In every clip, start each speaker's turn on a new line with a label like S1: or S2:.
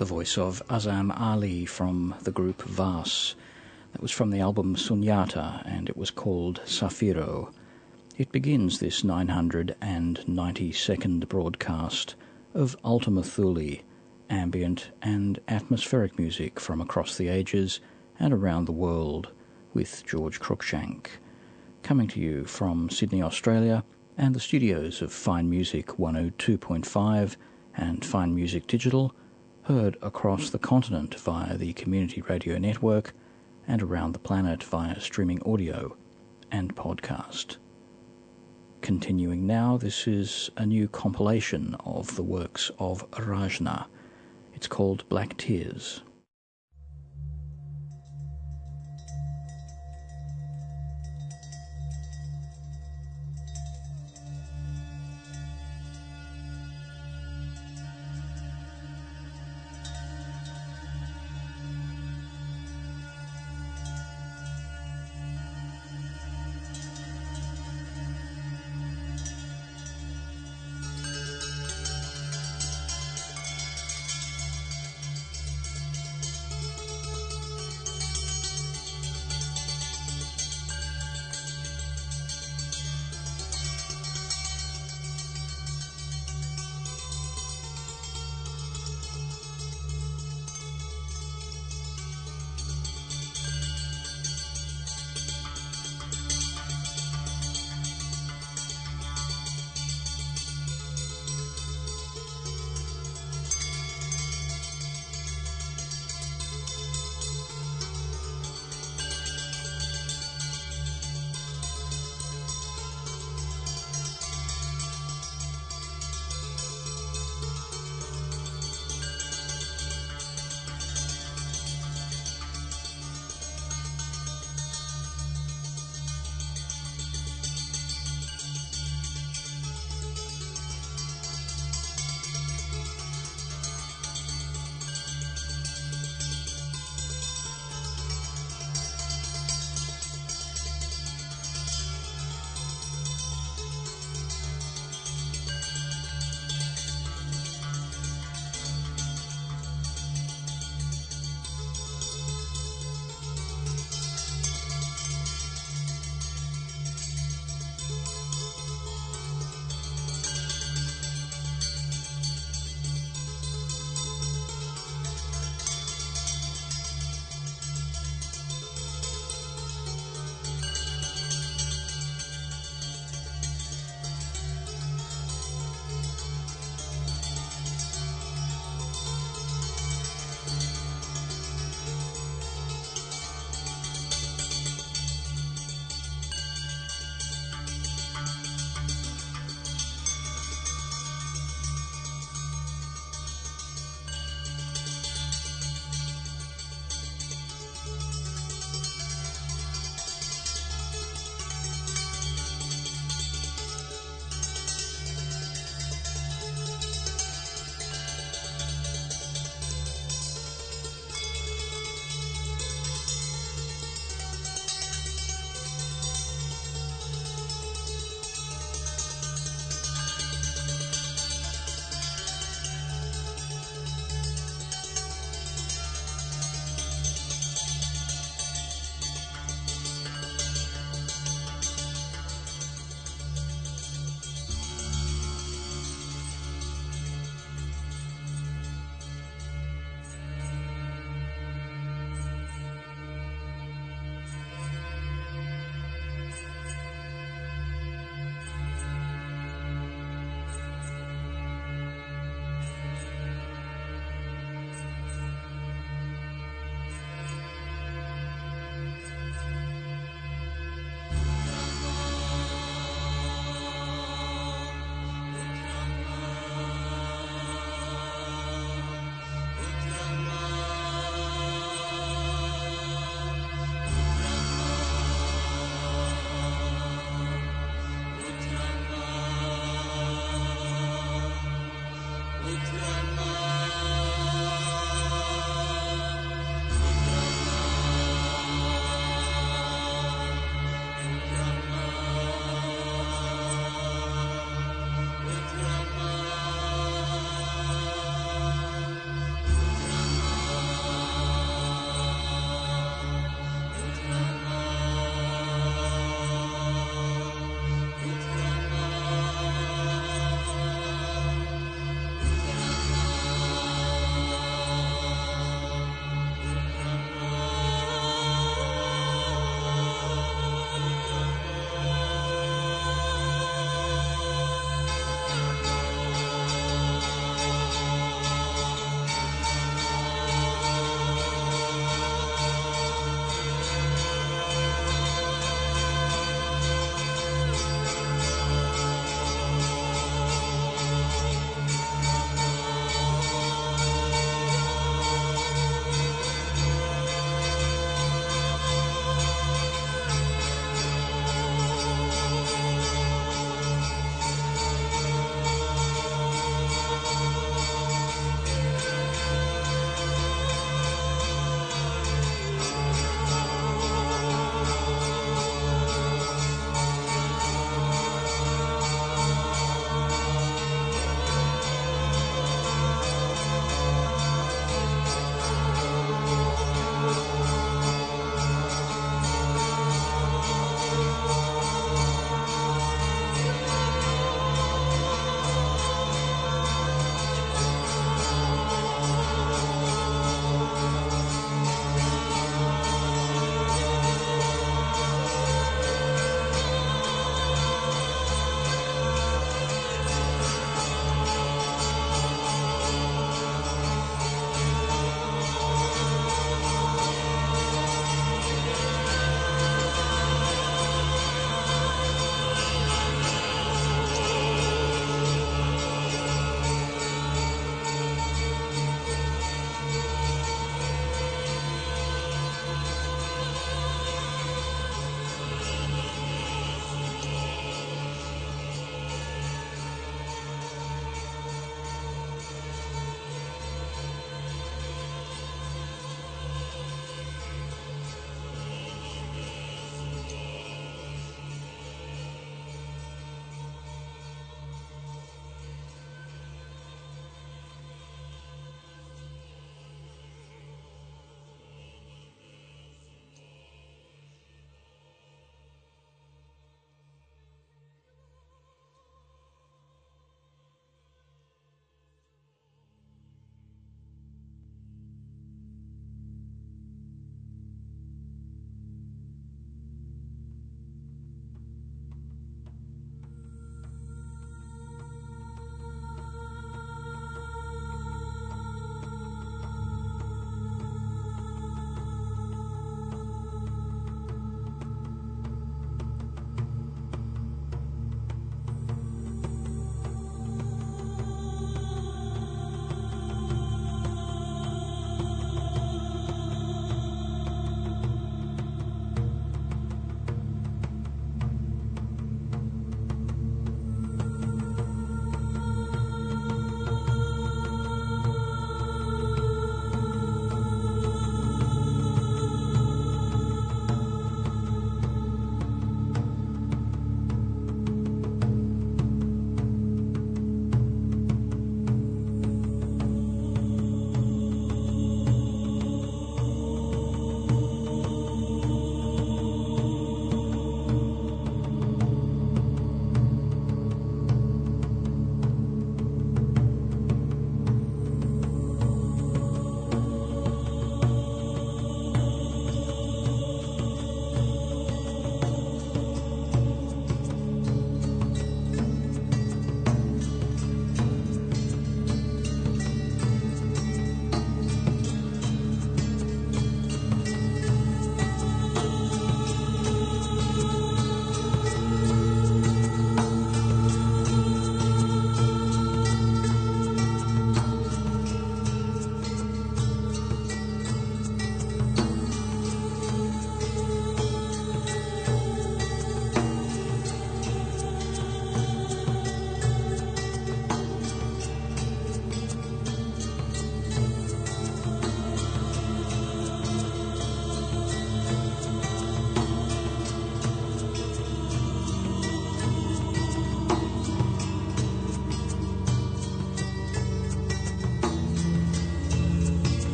S1: the voice of Azam Ali from the group Vas. That was from the album Sunyata and it was called Safiro. It begins this 992nd broadcast of Ultima Thule, ambient and atmospheric music from across the ages and around the world with George Cruikshank. Coming to you from Sydney, Australia, and the studios of Fine Music 102.5 and Fine Music Digital, heard across the continent via the Community Radio Network and around the planet via streaming audio and podcast. Continuing now, this is a new compilation of the works of Rajna. It's called Black Tears.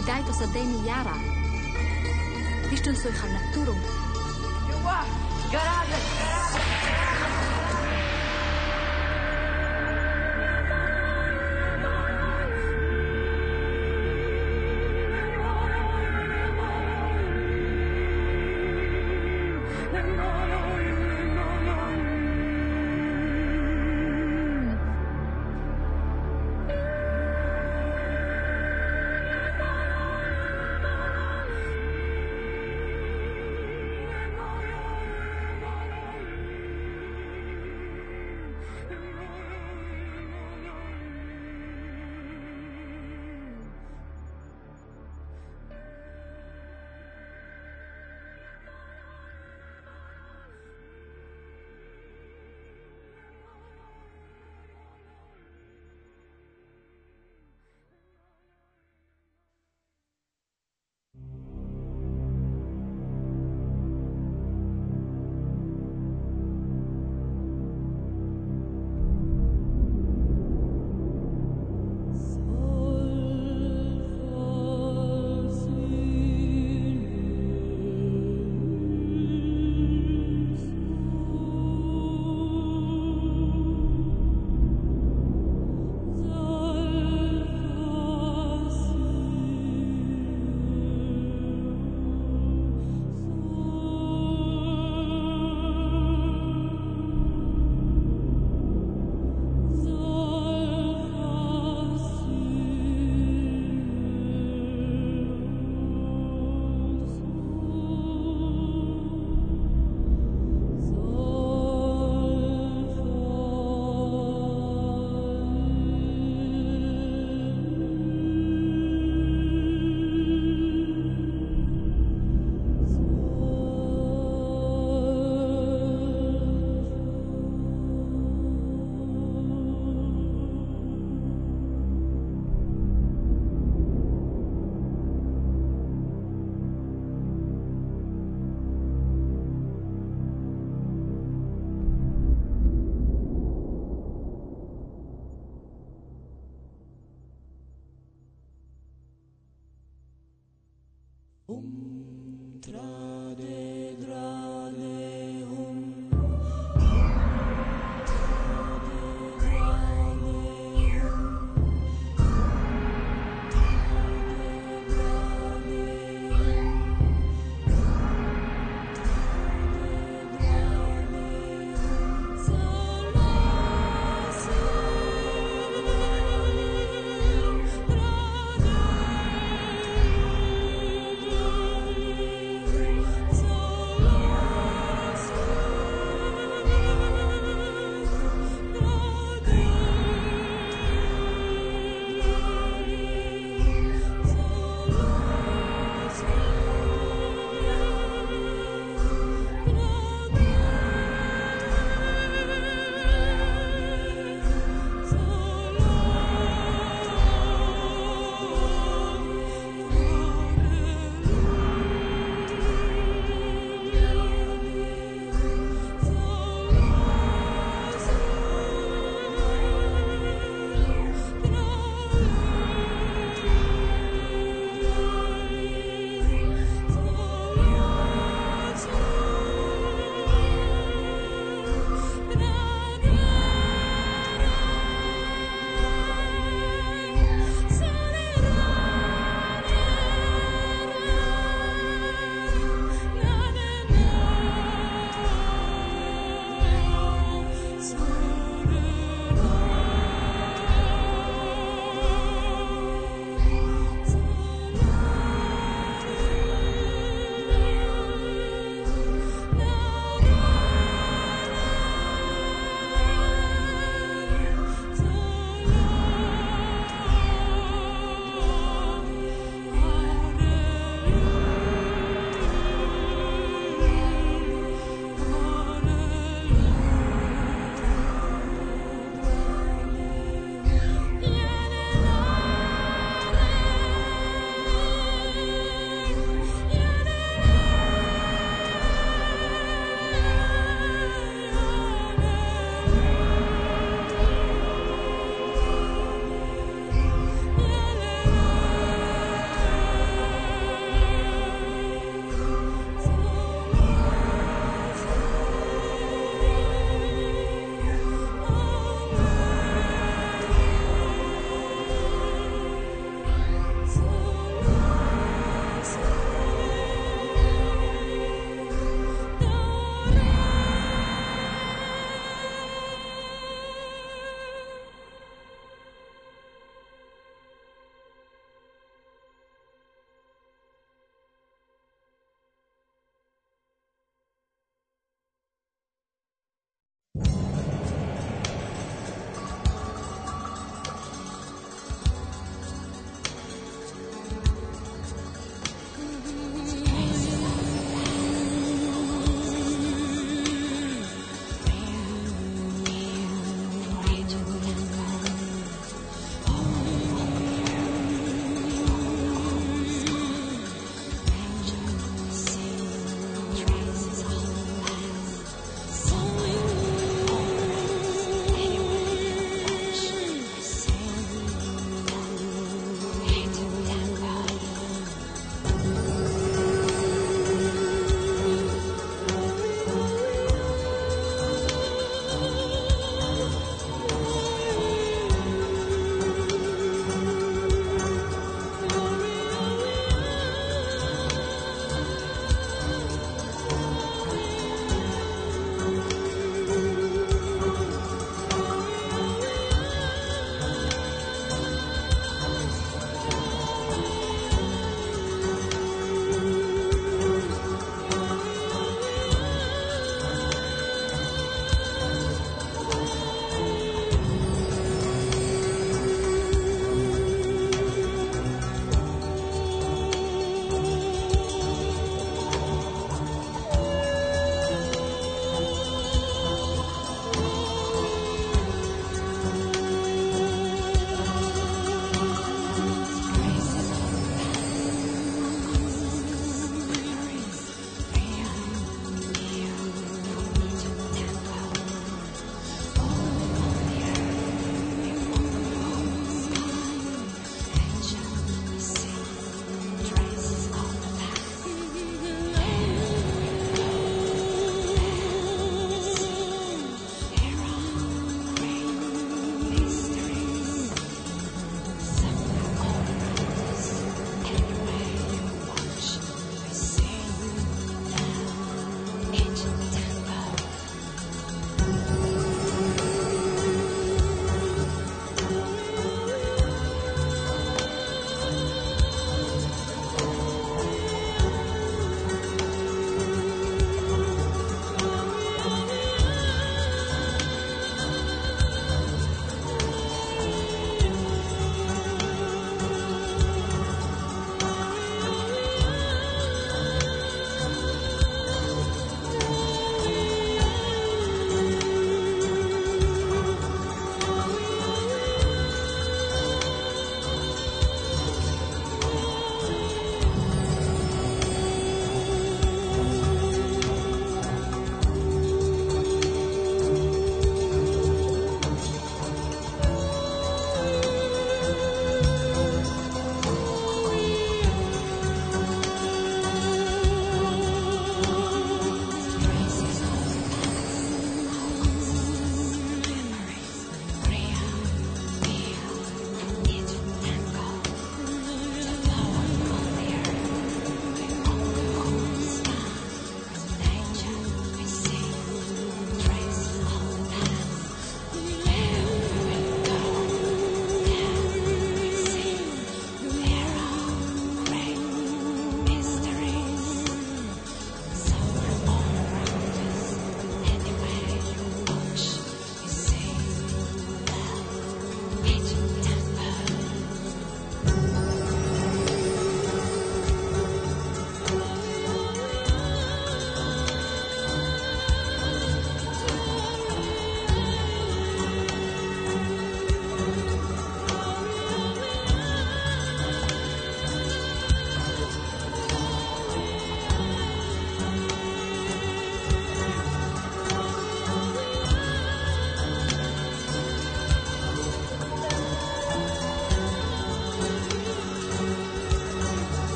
S2: بدايته صدقني
S1: يارا بيشتن سوي خلنا كتورم Thank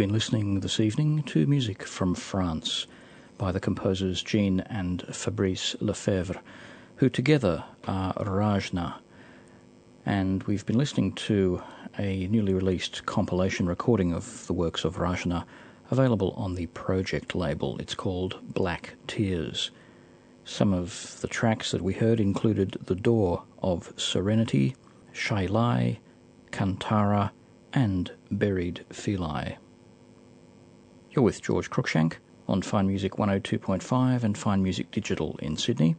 S1: been listening this evening to music from France by the composers Jean and Fabrice Lefebvre, who together are Rajna. And we've been listening to a newly released compilation recording of the works of Rajna available on the Projekt label. It's called Black Tears. Some of the tracks that we heard included The Door of Serenity, Shailai, Kantara, and Buried Philae. You're with George Cruikshank on Fine Music 102.5 and Fine Music Digital in Sydney,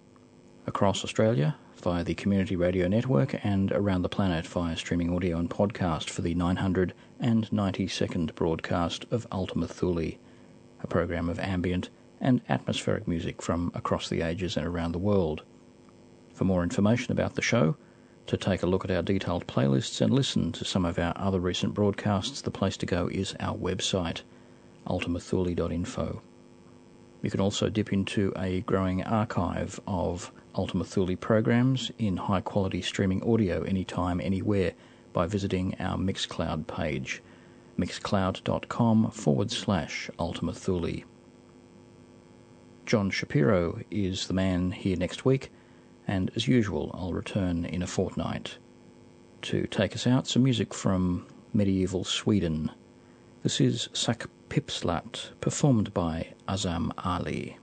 S1: across Australia via the Community Radio Network, and around the planet via streaming audio and podcast for the 992nd broadcast of Ultima Thule, a program of ambient and atmospheric music from across the ages and around the world. For more information about the show, to take a look at our detailed playlists and listen to some of our other recent broadcasts, the place to go is our website, ultimathule.info. You can also dip into a growing archive of Ultima Thule programs in high quality streaming audio anytime, anywhere by visiting our Mixcloud page, mixcloud.com forward slash Ultima Thule. John Shapiro is the man here next week, and as usual, I'll return in a fortnight. To take us out, some music from medieval Sweden. This is Sak Pipslat, performed by Azam Ali.